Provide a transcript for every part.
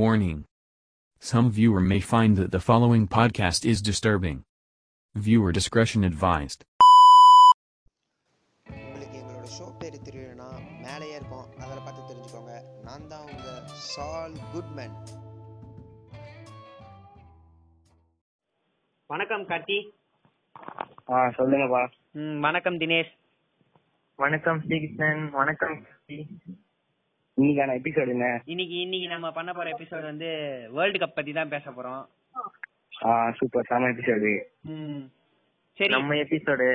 Warning. Some viewer may find that the following podcast is disturbing. Viewer discretion advised. உங்களுக்கு எங்களோட show பேர் தெரியலனா மேலேயே இருக்கும் அதில் பார்த்து தெரிஞ்சுக்கோங்க நான் தான் உங்கள் சால் குட்மேன் வணக்கம் கார்த்தி. ஆ சொல்லுங்கப்பா. ம், வணக்கம் தினேஷ். வணக்கம் ஸ்ரீகிருஷ்ணன். வணக்கம் இன்னைக்கான எபிசோடு என்ன? இன்னைக்கு இன்னைக்கு நம்ம பண்ண போற எபிசோட் வந்து வேர்ல்டு கப் பத்தி தான் பேச போறோம். ஆ சூப்பர் செம எபிசோடு. சரி. நம்ம எபிசோடு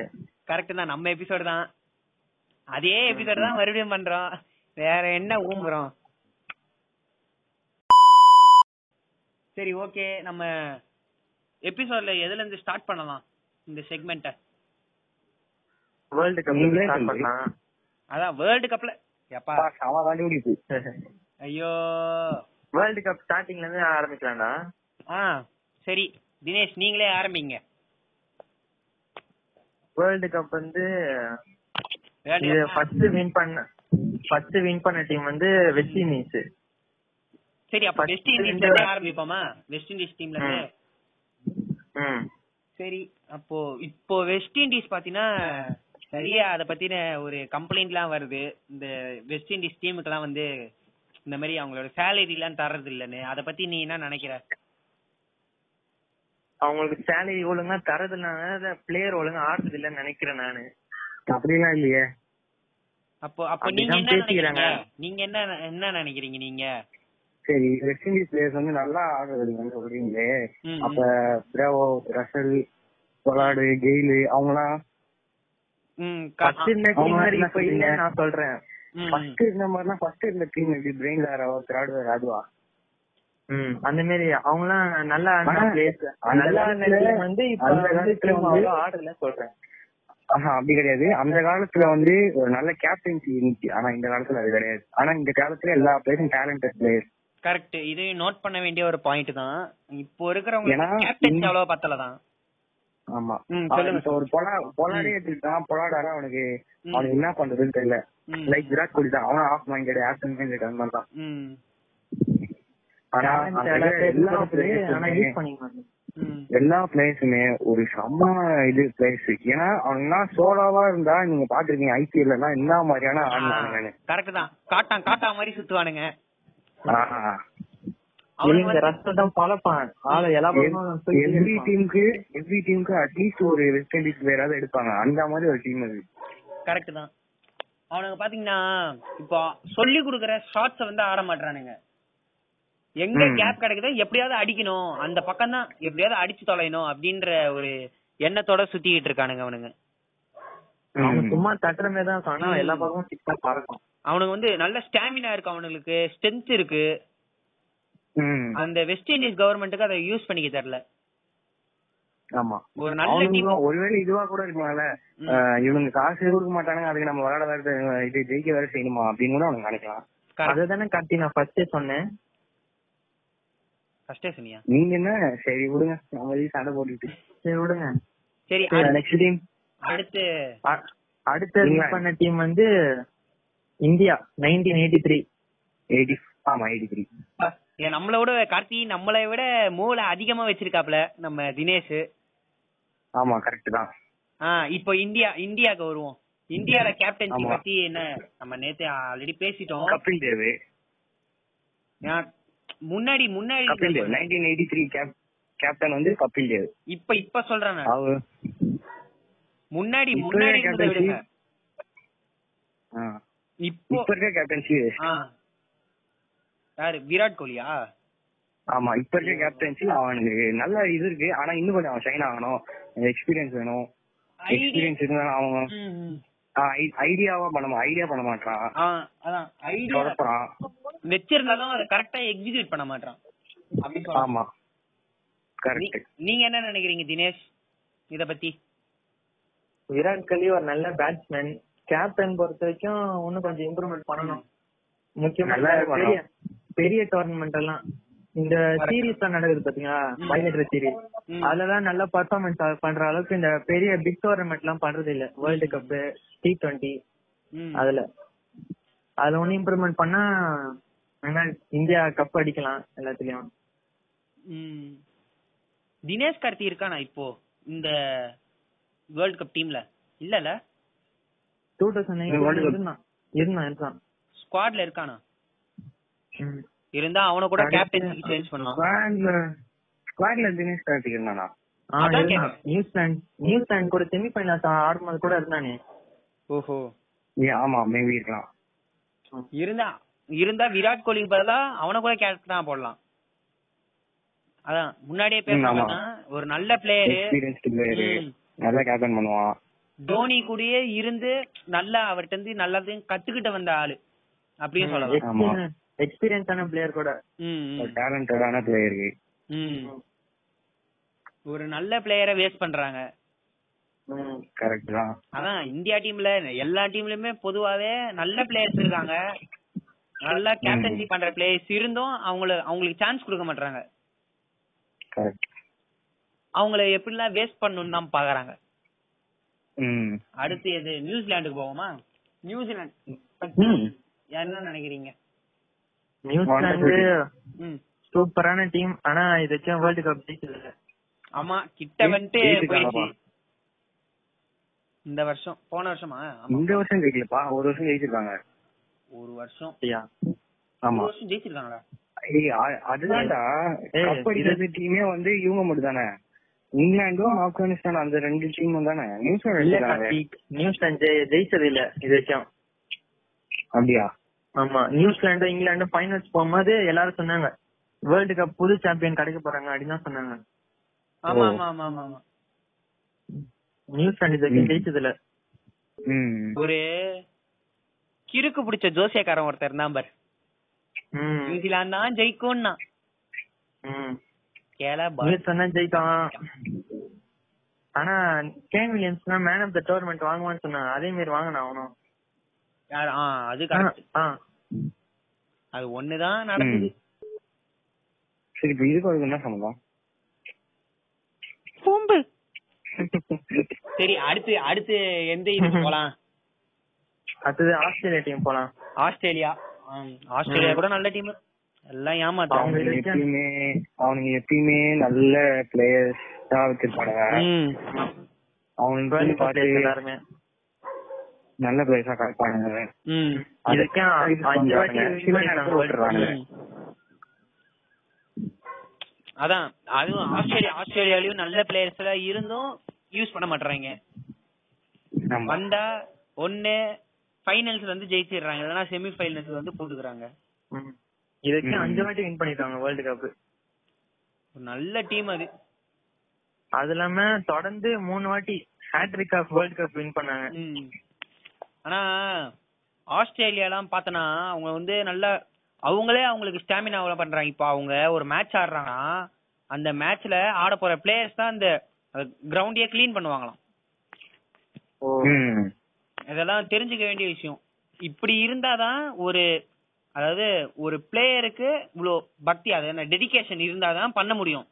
கரெக்ட் தான். நம்ம எபிசோடு தான். அதே எபிசோடு தான் மறுபடியும் பண்றோம். வேற என்ன ஊம்புறோம்? சரி ஓகே. நம்ம எபிசோட்ல எதுல இருந்து ஸ்டார்ட் பண்ணலாம்? இந்த செக்மெண்ட்டை வேர்ல்டு கப் நீங்களே ஸ்டார்ட். பண்ணலாம். அதான் வேர்ல்டு கப்ல எப்பா? ஐயோ. வேர்ல்டு கப் ஸ்டார்டிங்ல இருந்து ஆரம்பிக்கலாம்டா. ஆ சரி. தினேஷ் நீங்களே ஆரம்பிங்க. வேர்ல்டு கப் வந்து இது ஃபர்ஸ்ட் வின் பண்ண ஃபர்ஸ்ட் வின் பண்ண டீம் வந்து வெஸ்ட் இண்டீஸ் சரி அப்ப வெஸ்ட் இண்டீஸ்ல இருந்து ஆரம்பிப்போமா? வெஸ்ட் இண்டீஸ் டீம்ல இருந்து? ம். சரி அப்போ இப்போ வெஸ்ட் இண்டீஸ் பாத்தீங்கன்னா சரியா? அத பத்தின ஒரு கம்ப்ளைண்ட்லாம் வருது. இந்த வெஸ்ட் இண்டீஸ் டீமுக்கெல்லாம் வந்து இந்த மாதிரி அவங்களோட சேலரி எல்லாம் தர்றது இல்லன்னு அத பத்தி நீ என்ன நினைக்கிற? அவங்களுக்கு சேலரி ஒழுங்கா தரதுனால பிளேயர் ஒழுங்கா ஆடுறது இல்லைன்னு நினைக்கிறேன் நானு. அப்படிலாம் இல்லையே. அப்போ அப்போ நீங்க என்ன பேசிக்கிறாங்க. நினைக்கிறீங்க நீங்க என்ன என்ன நினைக்கிறீங்க நீங்க? சரி வெஸ்ட் இண்டீஸ் பிளேயர்ஸ் வந்து நல்லா ஆடுறது சொல்றீங்களே. அப்ப பிரேவோ ரசல் பொலாடு கெயிலு அவங்கலாம் நான் சொல்றேன். ம், ஃபர்ஸ்ட் இருந்த மாதிரிலாம் ஃபர்ஸ்ட் இருந்த டீம் எப்படி? பிரெயின் வேறவோ திராடு வேற அந்த மாதிரி நல்லா players. அந்த நல்லா team வந்து இப்ப அந்த வந்து காலத்துல team வந்து- அவ்வளவு ஆடல சொல்றேன். ஆஹா அப்படி கிடையாது. அந்த காலத்துல வந்து ஒரு நல்ல கேப்டன்சி இருந்துச்சு. ஆனா இந்த காலத்துல அது கிடையாது. ஆனா இந்த காலத்துல எல்லா பிளேயரும் டேலண்டட் பிளேயர்ஸ் கரெக்ட் இதையும் நோட் பண்ண வேண்டிய ஒரு பாயிண்ட் தான். இப்போ இருக்கிறவங்க கேப்டன்சி அவ்வளவு பத்தல தான் ஆமா. அவன் இப்ப ஒரு பொலா பொலாடே எடுத்துக்கிட்டான். பொலாடாரா அவனுக்கு என்ன பண்றதுன்னு தெரியல. லைக் விராட் கோலி தான். அவன் ஆஃப் மைண்டட் ஆப்சன் மைண்டட் அந்த மாதிரி தான். எல்லா பிளேயர்ஸுமே ஒரு செம்ம இது பிளேயர்ஸ் ஏன்னா அவனுங்க சோலோவா இருந்தா நீங்க பாத்துருக்கீங்க ஐபிஎல் என்ன மாதிரியான ஆடினானுங்கன்னு கரெக்ட் தான். காட்டான் காட்டா மாதிரி சுத்துவானுங்க. எவ்ரி. டீமுக்கு எவ்ரி டீமுக்கு அட்லீஸ்ட் ஒரு வெஸ்ட் இண்டீஸ் பிளேயராவது எடுப்பாங்க அந்த மாதிரி ஒரு டீம் அது கரெக்ட் தான் அவனுங்க பாத்தீங்கன்னா இப்போ சொல்லி கொடுக்குற ஷாட்ஸ் வந்து ஆட மாட்டானுங்க எங்க. கேப் கிடைக்குதோ எப்படியாவது அடிக்கணும் அந்த பக்கம் தான் எப்படியாவது அடிச்சு தொலையணும் அப்படின்ற ஒரு எண்ணத்தோட சுத்திக்கிட்டு இருக்கானுங்க அவனுங்க. சும்மா தட்டுற மாதிரி தான். எல்லா பக்கமும் பறக்கும் அவனுக்கு வந்து நல்ல ஸ்டாமினா இருக்கு அவனுங்களுக்கு ஸ்ட்ரென்த் இருக்கு. அந்த வெஸ்ட் இண்டீஸ் கவர்மெண்ட்டுக்கு அதை யூஸ் பண்ணிக்க தெரியல. ஆமா. ஒரு நல்ல டீம் ஒருவேளை இதுவா கூட இருக்கலாம்ல இவனுங்க காசு கொடுக்க மாட்டானுங்க அதுக்கு நம்ம விளையாட வேற இது ஜெயிக்க வேற செய்யணுமா அப்படின்னு கூட அவனுங்க நினைக்கலாம். அதுதானே கட்டி நான் ஃபர்ஸ்டே சொன்னேன். ஃபர்ஸ்டே சொன்னியா? நீங்க என்ன? சரி விடுங்க. நம்ம சண்டை போட்டுட்டு சரி விடுங்க. சரி நெக்ஸ்ட் டீம் அடுத்து அடுத்த பண்ண டீம் வந்து India nineteen eighty three eighty ஆமா எயிட்டி த்ரீ ஏன் நம்மளை விட கார்த்தி நம்மளை விட மூளை அதிகமா வச்சிருக்காப்ல நம்ம தினேஷ். ஆமா கரெக்ட் தான். ஆ இப்போ இந்தியா இந்தியாக்கு வருவோம். இந்தியால கேப்டன்சி. பத்தி என்ன நம்ம நேத்து ஆல்ரெடி பேசிட்டோம். கபில் தேவ். முன்னாடி முன்னாடி Kapil Dev nineteen eighty three captain வந்து கபில் தேவ். இப்ப இப்ப சொல்றேன் முன்னாடி முன்னாடி. இப்போ இருக்க கேப்டன்சி ஆ. யாரு? விராட் கோலியா? ஆமா இப்ப இருக்க கேப்டன்சி அவனுக்கு நல்ல இது இருக்கு. ஆனா இன்னும் கொஞ்சம் அவன் ஷைன் ஆகணும். எக்ஸ்பீரியன்ஸ் வேணும். எக்ஸ்பீரியன்ஸ் இருந்தா அவன் ம், ம். ஐடியாவா பண்ண ஐடியா பண்ண மாட்டான் ஆ, அதான். ஐடியா வச்சிருந்தாலும் அதை கரெக்டா எக்ஸிக்யூட் பண்ண மாட்டான். ஆமா. கரெக்ட் நீங்க என்ன நினைக்கிறீங்க தினேஷ்? இத பத்தி. விராட் கோலி ஒரு நல்ல பேட்ஸ்மேன் கேப்டன் பொறுத்த வரைக்கும் இன்னும் கொஞ்சம் இம்ப்ரூவ்மெண்ட் பண்ணணும். முக்கியமா. பெரிய டோர்னமெண்ட் எல்லாம் இந்த சீரீஸ் தான் நடக்குது பாத்தீங்களா. பைலட்டர் சீரீஸ். அதுலதான் நல்ல பர்ஃபார்மன்ஸ் பண்ற அளவுக்கு இந்த பெரிய பிக் டோர்னமெண்ட் எல்லாம் பண்றது இல்ல வேர்ல்டு கப் டி டுவெண்ட்டி. அதுல அதுல ஒண்ணு இம்ப்ரூவ்மெண்ட் பண்ணா ஆனா இந்தியா கப் அடிக்கலாம் எல்லாத்துலயும் ம். தினேஷ் கார்த்தி இருக்கானா இப்போ இந்த வேர்ல்ட் கப் டீம்ல இல்லல டூ தௌசண்ட் இந்த World Cup. இருந்தான் இருந்தான் இருந்தான் ஸ்குவாட்ல இருக்கானா. இருந்தா அவன கூட கேப்டன் சேஞ்ச் பண்ணலாம் ஸ்குவாட்ல ஸ்குவாட்ல தினேஷ் கார்த்திக் இருந்தானா. நியூசிலாந்து நியூசிலாந்து கூட செமிஃபைனல்ஸ் ஆடும்போது கூட இருந்தானே. ஓஹோ. ஏ, ஆமா மேபி இருக்கலாம். இருந்தா இருந்தா விராட் கோலிக்கு பதிலா அவன கூட கேப்டனா போடலாம். அதான் முன்னாடியே. பேசணும்னா ஒரு நல்ல பிளேயரு நல்லா கேப்டன் பண்ணுவான். தோனி கூடயே இருந்து நல்லா அவர்ட்ட இருந்து நல்லதையும் கத்துக்கிட்டு வந்த ஆளு. அப்படின்னு சொல்லலாம். எக்ஸ்பீரியன்ஸான பிளேயர் கூட. டேலண்டடான பிளேயரு ம். ஒரு நல்ல பிளேயரை வேஸ்ட் பண்றாங்க. கரெக்ட் தான். அதான் இந்தியா டீம்ல எல்லா டீம்லயுமே பொதுவாவே நல்ல பிளேயர்ஸ் இருக்காங்க. நல்லா கேப்டன்சி பண்ற பிளேயர்ஸ் இருந்தும் அவங்கள அவங்களுக்கு சான்ஸ் கொடுக்க மாட்டாங்க அவங்கள எப்படிலாம் வேஸ்ட் பண்ணணும்னு தான் பாக்குறாங்க. அடுத்து எது? நியூசிலாந்துக்கு போவோமா? நியூசிலாந்து. என்ன நினைக்கிறீங்க? நியூசிலாந்து சூப்பரான டீம் ஆனா இது வரைக்கும் வேர்ல்டு கப் ஜெயிச்சது ஆமா கிட்ட வந்துட்டு. போயிடுச்சு. இந்த வருஷம் போன வருஷமா? ஆமா. இந்த வருஷம். ஜெயிக்கலப்பா. ஒரு வருஷம் ஜெயிச்சிருக்காங்க. ஒரு வருஷம். ஆமா. ஒரு வருஷம் ஜெயிச்சிருக்காங்களா? அதுதான்டா. கப் அடிக்கிறது டீமே வந்து இவங்க மட்டும் தானே இங்கிலாந்தும் ஆப்கானிஸ்தான் அந்த ரெண்டு டீமும் தானே? நியூசிலாந்து நியூசிலாந்து ஜெயி- ஜெயிச்சது இல்ல இது வரைக்கும். அப்படியா? ஆமா நியூசிலாந்து இங்கிலாந்து ஃபைனல்ஸ் போகும்போது எல்லாரும் சொன்னாங்க வேர்ல்டு கப் புது சாம்பியன் கிடைக்க போறாங்க அப்படின்னு தான் சொன்னாங்க. ஆமா. ஆமா ஆமா ஆமா ஆமா. நியூசிலாந்து இது வரைக்கும் ம். ஜெயிச்சது இல்ல ம். ஒரு கிறுக்கு பிடிச்ச ஜோசியக்காரன் ஒருத்தர் இருந்தான் பாரு. ம். நியூசிலாந்து தான் ஜெயிக்கும்னா. ம். கேள நியூசிலாந்து தான் ஜெயிக்கும். ஆனா Kane Williams man of the tournament வாங்குவான்னு சொன்னாங்க அதே மாதிரி வாங்கினா அவனும். அது ஆ, கரெக்ட் ஆ. அது ஒண்ணுதான் நடந்தது சரி இப்ப இதுக்கு அதுக்கு என்ன சம்பந்தம் பூம்பு. சரி அடுத்து அடுத்து எந்த இதுக்கு போலாம்? அடுத்தது ஆஸ்திரேலியா டீம் போலாம். ஆஸ்திரேலியா. ஆஸ்திரேலியா கூட நல்ல டீம் எல்லாம் அவனுங்க எப்பயுமே அவனுங்க எப்பயுமே நல்ல பிளேயர்ஸ் தான் வச்சிருப்பானுங்க. ம். அவனுக்கு எல்லாருமே நல்ல பிளேயர்ஸா கரெக்டானுங்க ம். இதுக்கும் அஞ்சு வாட்டி win பண்ணிருக்காங்க world cup. ம். அதான் அதுவும் ஆஸ்திரேலியா ஆஸ்திரேலியாலயும் நல்ல பிளேயர்ஸ் எல்லாம் இருந்தும் யூஸ் பண்ண மாட்டாங்க வந்தா ஒண்ணு ஃபைனல்ஸ்ல வந்து ஜெயிச்சிடுறாங்க இல்லைன்னா செமி ஃபைனல்ஸ்ல வந்து போட்டுக்கிறாங்க. இதுக்கு. அஞ்சு வாட்டி வின் பண்ணிருக்காங்க வேர்ல்டு கப் நல்ல டீம் அது அது இல்லாம தொடர்ந்து மூணு வாட்டி hattrick of world cup win பண்ணாங்க. ஆனா ஆஸ்திரேலியாலாம் பார்த்தனா அவங்க வந்து நல்லா அவங்களே அவங்களுக்கு ஸ்டாமினா பண்றாங்க. இப்போ அவங்க ஒரு மேட்ச் ஆடுறாங்கன்னா அந்த மேட்ச்ல ஆட போற பிளேயர்ஸ் தான் அந்த கிரவுண்டையே க்ளீன் பண்ணுவாங்களாம். ம். இதெல்லாம் தெரிஞ்சுக்க வேண்டிய விஷயம். இப்படி இருந்தாதான் ஒரு அதாவது ஒரு பிளேயருக்கு இவ்வளோ பக்தி அது என்ன டெடிகேஷன் இருந்தாதான் பண்ண முடியும்.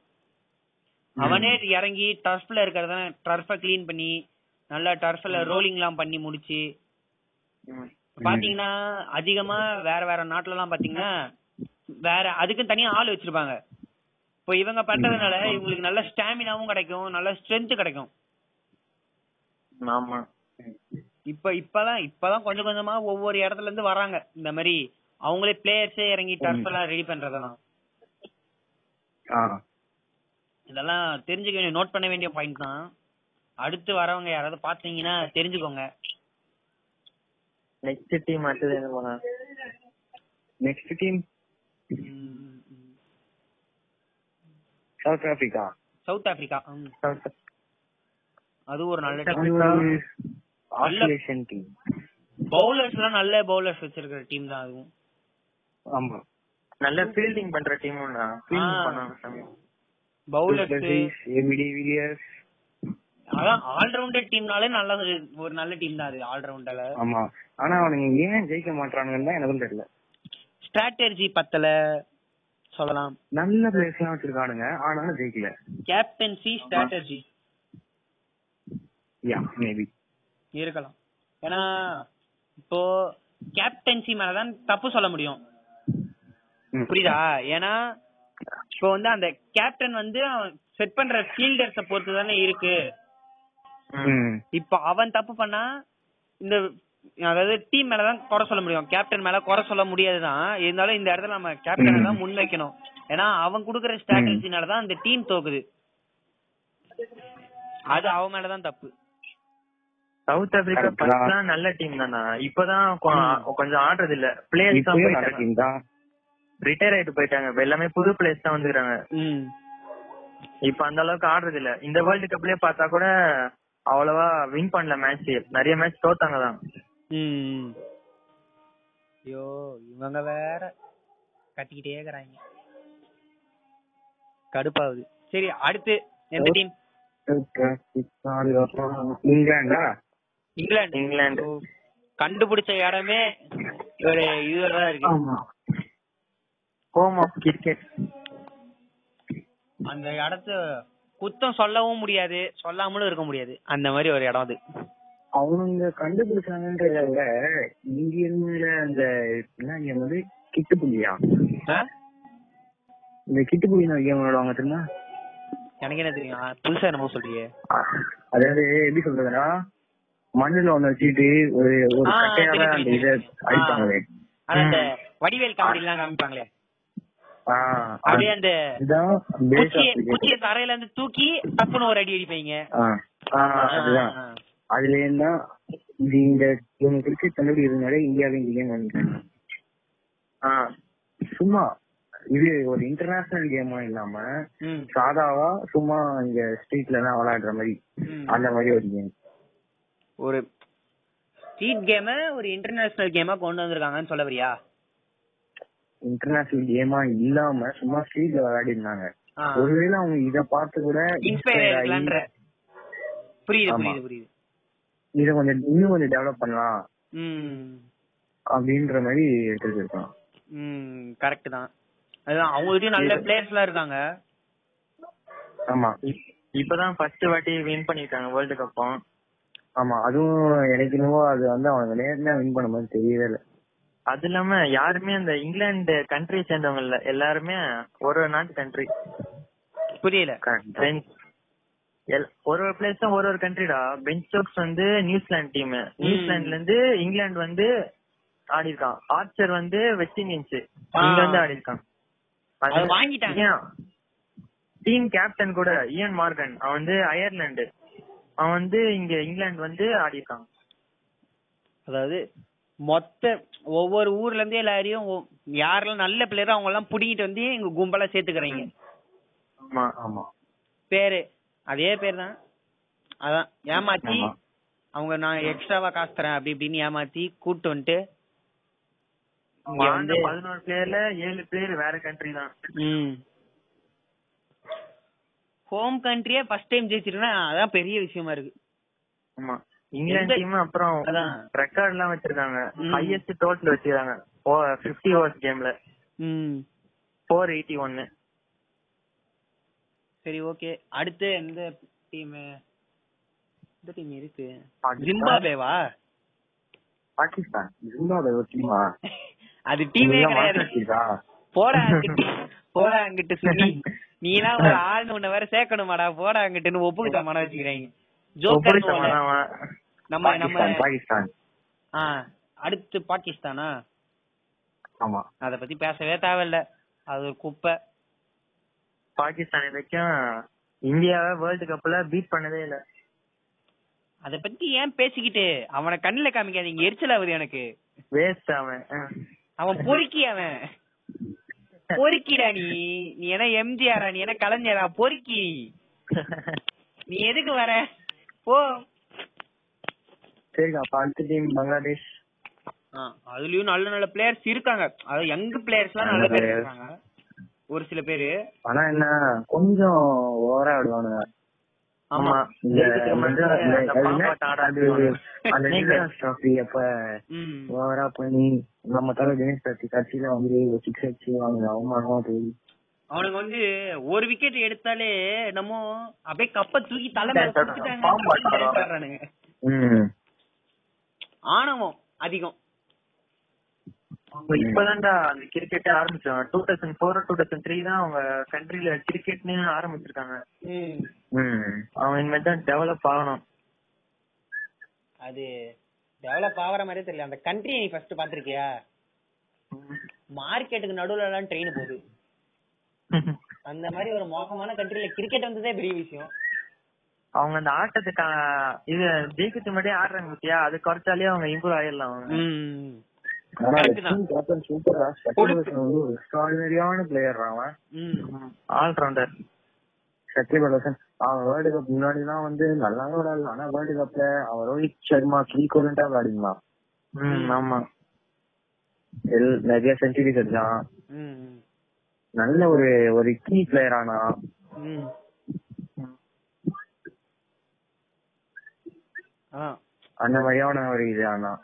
அவனே இறங்கி டர்ஃப்ல இருக்கிறத டர்ஃப க்ளீன் பண்ணி நல்லா டர்ஃப்ல ரோலிங் எல்லாம் பண்ணி முடிச்சு. பாத்தீங்கன்னா அதிகமா வேற வேற நாட்டுல எல்லாம் பாத்தீங்கன்னா வேற அதுக்கும் தனியா ஆள் வச்சிருப்பாங்க. இப்போ இவங்க பண்றதுனால இவங்களுக்கு நல்ல ஸ்டாமினாவும் கிடைக்கும் நல்ல ஸ்ட்ரென்த் கிடைக்கும். ஆமா. இப்ப இப்பதான் இப்பதான் கொஞ்சம் கொஞ்சமா ஒவ்வொரு இடத்துல இருந்து வராங்க. இந்த மாதிரி அவங்களே பிளேயர்ஸே இறங்கி டர்ஃப் எல்லாம் ரெடி பண்றதெல்லாம். இதெல்லாம் தெரிஞ்சுக்க வேண்டிய நோட் பண்ண வேண்டிய பாயிண்ட் தான். அடுத்து வரவங்க யாராவது பாத்தீங்கன்னா தெரிஞ்சுக்கோங்க. நெக்ஸ்ட் டீம் அடுத்தது என்ன போலாம் next team South Africa South Africa அது ஒரு நல்ல South team Africa. Australian team bowlers எல்லாம் நல்ல பவுலர்ஸ் வச்சிருக்கிற டீம் தான் அதுவும். ஆமா. நல்ல ஃபீல்டிங் பண்ற டீம் ஆ. ஃபீல்டிங் பண்ணாங்க பவுலர்ஸ் எமிடி வில்லியர்ஸ் அதான் ஆல்ரவுண்டர் டீம்னாலே நல்ல ஒரு- நல்ல டீம் தான் அது ஆல்ரவுண்டர்ல ஆமா. ஆனா அவனுங்க ஏன் ஜெயிக்க மாட்டானுங்கன்னு தான் எனக்கும் தெரியல. ஸ்ட்ராட்டஜி பத்தல சொல்லலாம். நல்ல பிளேயர்ஸ் எல்லாம் வச்சிருக்கானுங்க ஆனாலும் ஜெயிக்கல. கேப்டன்சி ஸ்ட்ராட்டஜி யா மேபி இருக்கலாம். ஏன்னா இப்போ கேப்டன்சி மேலதான் தப்பு சொல்ல முடியும். புரியுதா? ஏன்னா இப்போ வந்து அந்த கேப்டன் வந்து செட் பண்ற ஃபீல்டர்ஸ பொறுத்து தானே இருக்கு. இப்போ அவன் தப்பு பண்ணா இந்த அதாவது டீம் மேல தான் குறை சொல்ல முடியும். கேப்டன் மேல குறை சொல்ல முடியாதுதான். இருந்தாலும் இந்த இடத்துல நம்ம கேப்டனை தான் முன் வைக்கணும் ஏன்னா அவன் குடுக்குற ஸ்ட்ராட்டஜினால தான் அந்த டீம் தோக்குது. அது அவன் மேல தான் தப்பு சவுத் ஆப்பிரிக்கா. ஃபர்ஸ்ட்லாம் நல்ல டீம் தானா? இப்பதான் கொஞ்சம் ஆடுறது இல்ல பிளேயர்ஸ் தான் போயிட்டாங்க. ரிட்டையர் ஆயிட்டு போயிட்டாங்க. எல்லாமே புது பிளேயர்ஸ் தான் வந்துக்கிறாங்க. ம். இப்ப அந்த அளவுக்கு ஆடுறது இல்ல இந்த வேர்ல்டு கப்லயே பார்த்தா கூட அவ்வளவா வின் பண்ணல மேட்ச் நிறைய மேட்ச் தோத்தாங்க தான் ஐயோ இவங்க வேற கத்திக்கிட்டே இருக்கிறாங்க. கடுப்பாகுது. சரி அடுத்து எந்த டீம் இங்கிலாண்டா? இங்கிலாந்து இங்கிலாந்து கண்டுபிடிச்ச இடமே ஒரு இதுலதான் இருக்கு. ஆமா. ஹோம் ஆஃப் கிரிக்கெட் அந்த இடத்த குத்தம் சொல்லவும் முடியாது சொல்லாமலும் இருக்க முடியாது. அந்த மாதிரி ஒரு இடம் அது. அவங்க கண்டுபிடிச்சாங்கன்றத விட இருந்த அந்த என்ன வந்து கிட்டுப்புலியா ஆ? இந்த கிட்டுப்புலி கேம் விளையாடுவாங்க தெரியுமா? எனக்கு என்ன தெரியும்? புதுசா என்னமோ சொல்றியே. அதாவது எப்படி சொல்றதுன்னா மண்ணுல ஒண்ணு வச்சுட்டு ஒரு ஒரு கட்டையால அந்த. இதை அடிப்பாங்களே. அந்த வடிவேல் காமெடி எல்லாம் காமிப்பாங்களே அப்படியே அந்த குச்சிய தரையில இருந்து தூக்கி டப்புன்னு ஒரு அடி அடிப்பீங்க. அதுதான். ஆ, அதுல இருந்தா இது இந்த இவங்க கிரிக்கெட் கண்டுபிடி இருந்தாலே இந்தியாவே இந்த கேம் வந்துட்டாங்க ஆ. சும்மா இது ஒரு இன்டர்நேஷனல் கேமா இல்லாம சாதாவா சும்மா இங்க ஸ்ட்ரீட்ல எல்லாம் விளையாடுற மாதிரி. அந்த மாதிரி ஒரு கேம் ஒரு ஸ்ட்ரீட் கேம ஒரு இன்டர்நேஷனல் கேமா கொண்டு வந்திருக்காங்கன்னு சொல்ல வரியா? இன்டர்நேஷனல் கேமா இல்லாம சும்மா ஸ்ட்ரீட்ல விளையாடி இருந்தாங்க. ஒருவேளை அவங்க இத பார்த்து கூட புரியுது. புரியுது புரியுது. இத கொஞ்சம் இன்னும் கொஞ்சம் டெவலப் பண்ணலாம். ம். அப்படின்ற மாதிரி எடுத்துருக்கோம் ம் கரெக்ட் தான். அதுதான் அவங்ககிட்டயும் நல்ல பிளேயர்ஸ் எல்லாம் இருக்காங்க. ஆமா. இப்- இப்பதான் ஃபர்ஸ்ட் வாட்டி வின் பண்ணிருக்காங்க வேர்ல்டு கப்பும் ஆமா அதுவும் எனக்கு என்னவோ அது வந்து அவங்க நேர்ல வின் பண்ண மாதிரி தெரியவே இல்லை. அது இல்லாம யாருமே அந்த இங்கிலாந்து கண்ட்ரி சேர்ந்தவங்க இல்ல எல்லாருமே ஒரு ஒரு நாட்டு கண்ட்ரி புரியல. பிரெஞ்ச் ஒரு ஒரு பிளேஸும் ஒரு ஒரு கண்ட்ரிடா பெஞ்ச் ஸ்டோக்ஸ் வந்து நியூசிலாந்து டீம் நியூசிலாந்துல இருந்து இங்கிலாந்து வந்து ஆடி இருக்கான் ஆர்ச்சர் வந்து வெஸ்ட் இண்டீஸ் இங்க வந்து ஆடி இருக்கான் அது வாங்கிட்டாங்க. டீம் கேப்டன் கூட இயன் மார்கன் அவன் வந்து அயர்லாந்து அவன் வந்து இங்க இங்கிலாந்து வந்து ஆடி இருக்கான் அதாவது மொத்த ஒவ்வொரு ஊர்ல இருந்தே எல்லாரையும் யாரெல்லாம் நல்ல பிளேயரோ அவங்க எல்லாம் புடிங்கிட்டு வந்து எங்க கும்பலா சேர்த்துக்கிறீங்க. ஆமா ஆமா. பேரு அதே பேர் தான். அதான் ஏமாத்தி. அவங்க நான் எக்ஸ்ட்ராவா காசு தரேன் அப்படி இப்படின்னு ஏமாத்தி கூட்டு வந்துட்டு வந்து பதினோரு பிளேயர்ல ஏழு பிளேயர் வேற கண்ட்ரி தான். ஹோம் கண்ட்ரியே ஃபர்ஸ்ட் டைம் ஜெயிச்சிருக்கா அதான் பெரிய விஷயமா இருக்கு. ஆமா. இங்கிலாந்து டீம் அப்புறம். ரெக்கார்ட் எல்லாம் வச்சிருக்காங்க. ஹையஸ்ட் டோட்டல் வச்சிருக்காங்க. பிப்டி ஓவர்ஸ் கேம்ல ம். ஃபோர் எயிட்டி ஒன்னு சரி ஓகே அடுத்து எந்த டீம் எந்த டீம் இருக்கு. ஜிம்பாபேவா? பாகிஸ்தான். ஜிம்பாபே ஒரு டீமா அது டீமே கிடையாது. போடா அங்கிட்டு போடா அங்கிட்டு சுனி. நீ எல்லாம் ஒரு ஆள்னு உன்ன வேற சேர்க்கணுமாடா. போடா அங்கிட்டுன்னு ஒப்புக்கிட்ட மன வச்சுக்கிறாங்க. ஜோக்கர் நம்ம நம்ம பாகிஸ்தான் பாகிஸ்தான். ஆ அடுத்து பாகிஸ்தானா? ஆமா. அத பத்தி பேசவே தேவையில்ல. அது ஒரு குப்பை. பாகிஸ்தான் வரைக்கும் இந்தியாவை வேர்ல்டு கப்ல பீட் பண்ணதே இல்ல. அத பத்தி ஏன் பேசிக்கிட்டு? அவனை கண்ணுல காமிக்காதீங்க. எரிச்சல் ஆகுது எனக்கு. வேஸ்ட் அவன். அவன் பொறுக்கி அவன். பொறுக்கிடா நீ. நீ என்ன எம்ஜிஆரா நீ என்ன கலைஞரா? பொறுக்கி. நீ எதுக்கு வர? போ. சரிக்கா அடுத்த டீம் பங்களாதேஷ் அதுலயும் நல்ல நல்ல பிளேயர்ஸ் இருக்காங்க. அதாவது யங் பிளேயர்ஸ் எல்லாம் நல்ல பேர் இருக்காங்க. ஒரு சில பேரு. ஆனா என்ன கொஞ்சம் ஓவரா ஆடுவானுங்க ஆமா. ஓவரா பண்ணி நம்ம தலை தினேஷ் கார்த்தி கட்சியில வந்து ஒரு சிக்ஸ் அடிச்சு அவங்க அவமானமா போய் அவனுக்கு வந்து ஒரு விக்கெட் எடுத்தாலே நம்ம அப்படியே கப்ப தூக்கி தலை ஆணவம் அதிகம். அவங்க இப்பதான்டா அந்த கிரிக்கெட்டே ஆரம்பிச்சாங்க. Two thousand four two thousand three தான் அவங்க கண்ட்ரில கிரிக்கெட்னு ஆரம்பிச்சிருக்காங்க. அவங்க இனிமேல் தான் டெவலப் ஆகணும். அது டெவலப் ஆகுற மாதிரியே தெரியல. அந்த கண்ட்ரி நீ ஃபர்ஸ்ட் பாத்திருக்கியா மார்க்கெட்டுக்கு நடுவுல எல்லாம் ட்ரெயின் போகுது. அந்த மாதிரி ஒரு மோசமான கண்ட்ரில கிரிக்கெட் வந்ததே பெரிய விஷயம். அவங்க அந்த ஆட்டத்துக்கு இது ஜெயிக்கிறதுக்கு முன்னாடியே ஆடுறாங்க பத்தியா? அது குறைச்சாலே அவங்க இம்ப்ரூவ் ஆயிடலாம் அவங்க. எக்ஸ்ட்ராடினரியான பிளேயர் அவன். ஆல்ரவுண்டர் சத்யபர்தன் அவன் வேர்ல்டு கப் முன்னாடி எல்லாம் வந்து நல்லாவே விளையாடல. ஆனா வேர்ல்டு கப்ல அவன் ரோஹித் சர்மா ஈக்குவலண்டா விளையாடினான் ஆமா. எல்- நிறைய செஞ்சுரிஸ் அடிச்சான். நல்ல ஒரு ஒரு கீ பிளேயர் ஆனா. அந்த மாதிரியான ஒரு இது ஆனா.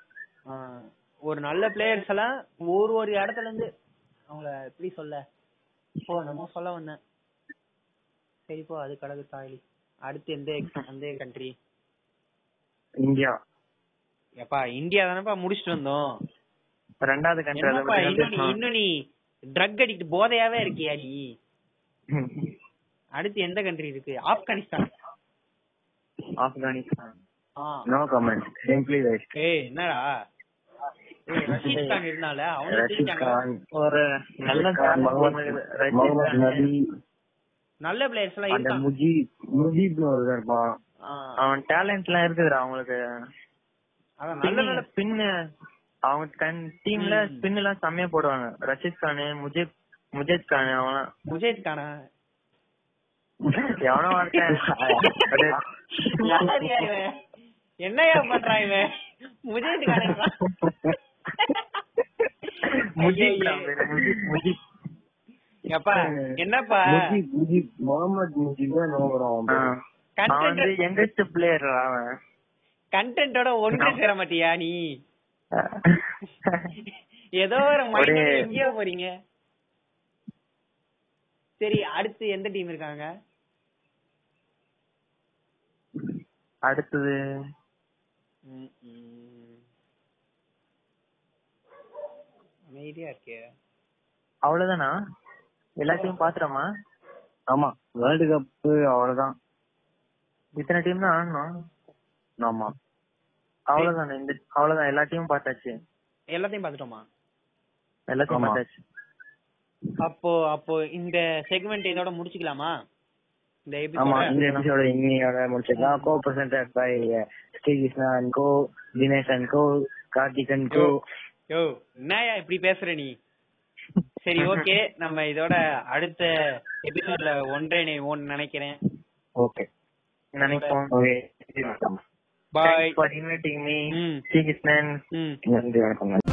ஒரு நல்ல பிளேயர்ஸ் எல்லாம் ஒரு ஒரு இடத்துல இருந்து அவங்கள எப்படி சொல்ல? போ நம்ம சொல்ல வந்தேன். சரி போ அது கடகு தாயலி அடுத்து எந்த எந்த கண்ட்ரி இந்தியா. எப்பா இந்தியா தானப்பா முடிச்சிட்டு வந்தோம். ரெண்டாவது கண்ட்ரி இன்னும் நீ ட்ரக் அடிக்ட் போதையாவே இருக்கியா நீ? அடுத்து எந்த கண்ட்ரி இருக்கு? ஆப்கானிஸ்தான். ஆப்கானிஸ்தான். ஆ. நோ கமெண்ட் சிம்பிளி வேஸ்ட் ஏய் என்னடா? ரஷீத் கான் இருந்தால ஒரு நல்ல நல்ல பிளேயர்ஸ் எல்லாம் அந்த இருக்காங்க முஜீப் முஜீப்னு ஒருத்தர் இருப்பான். அவன் டேலண்ட் எல்லாம் இருக்குதுடா அவங்களுக்கு. நல்ல நல்ல ஸ்பின் அவங்க கண் டீம்ல. ஸ்பின் எல்லாம் செம்மையா போடுவாங்க. ரஷீத் கான் முஜிப் முஜித் கான் அவன் முஜேத் கானா? எவனோ ஒருத்தன். அப்படியே யார் யா இவன்? என்னய்யா பண்றான் இவன்? முஜேத் கானா எப்பா என்னப்பா? முஜீப் முஜீப் முகமது தான் பிளேயர் அவன். கண்டென்ட்டோட சேர மாட்டியா நீ? ஏதோ ஒரு மைண்ட் எங்கேயோ போறீங்க. சரி அடுத்து எந்த டீம் இருக்காங்க? அடுத்தது ம், ம். அமைதியா இருக்கே அவ்வளவுதானா? எல்லாத்தையும் பாத்துறோமா ஆமா. வேர்ல்டு கப் அவ்வளவுதான். இத்தனை டீம் தான் ஆடணும்? ஆமா. அவ்வளவுதானே? இந்த அவ்வளவுதான். எல்லா டீமும் பார்த்தாச்சு. எல்லாத்தையும் பார்த்துட்டோமா? எல்லாத்தையும். பார்த்தாச்சு. அப்போ அப்போ இந்த செக்மெண்ட் இதோட முடிச்சுக்கலாமா? இந்த ஆமா. எபிசோட இந்த எபிசோட இன்னையோட முடிச்சிடலாம் co presented by Shri Krishna and co Dinesh and co Karthik and co yo என்னயா இப்படி பேசுற நீ? சரி ஓகே. நம்ம இதோட அடுத்த எபிசோட்ல ஒன்றே ஒன்னு நினைக்கிறேன். ஓகே. நினைப்போம். Okay. Bye for inviting me. Srikrishnan நன்றி வணக்கம்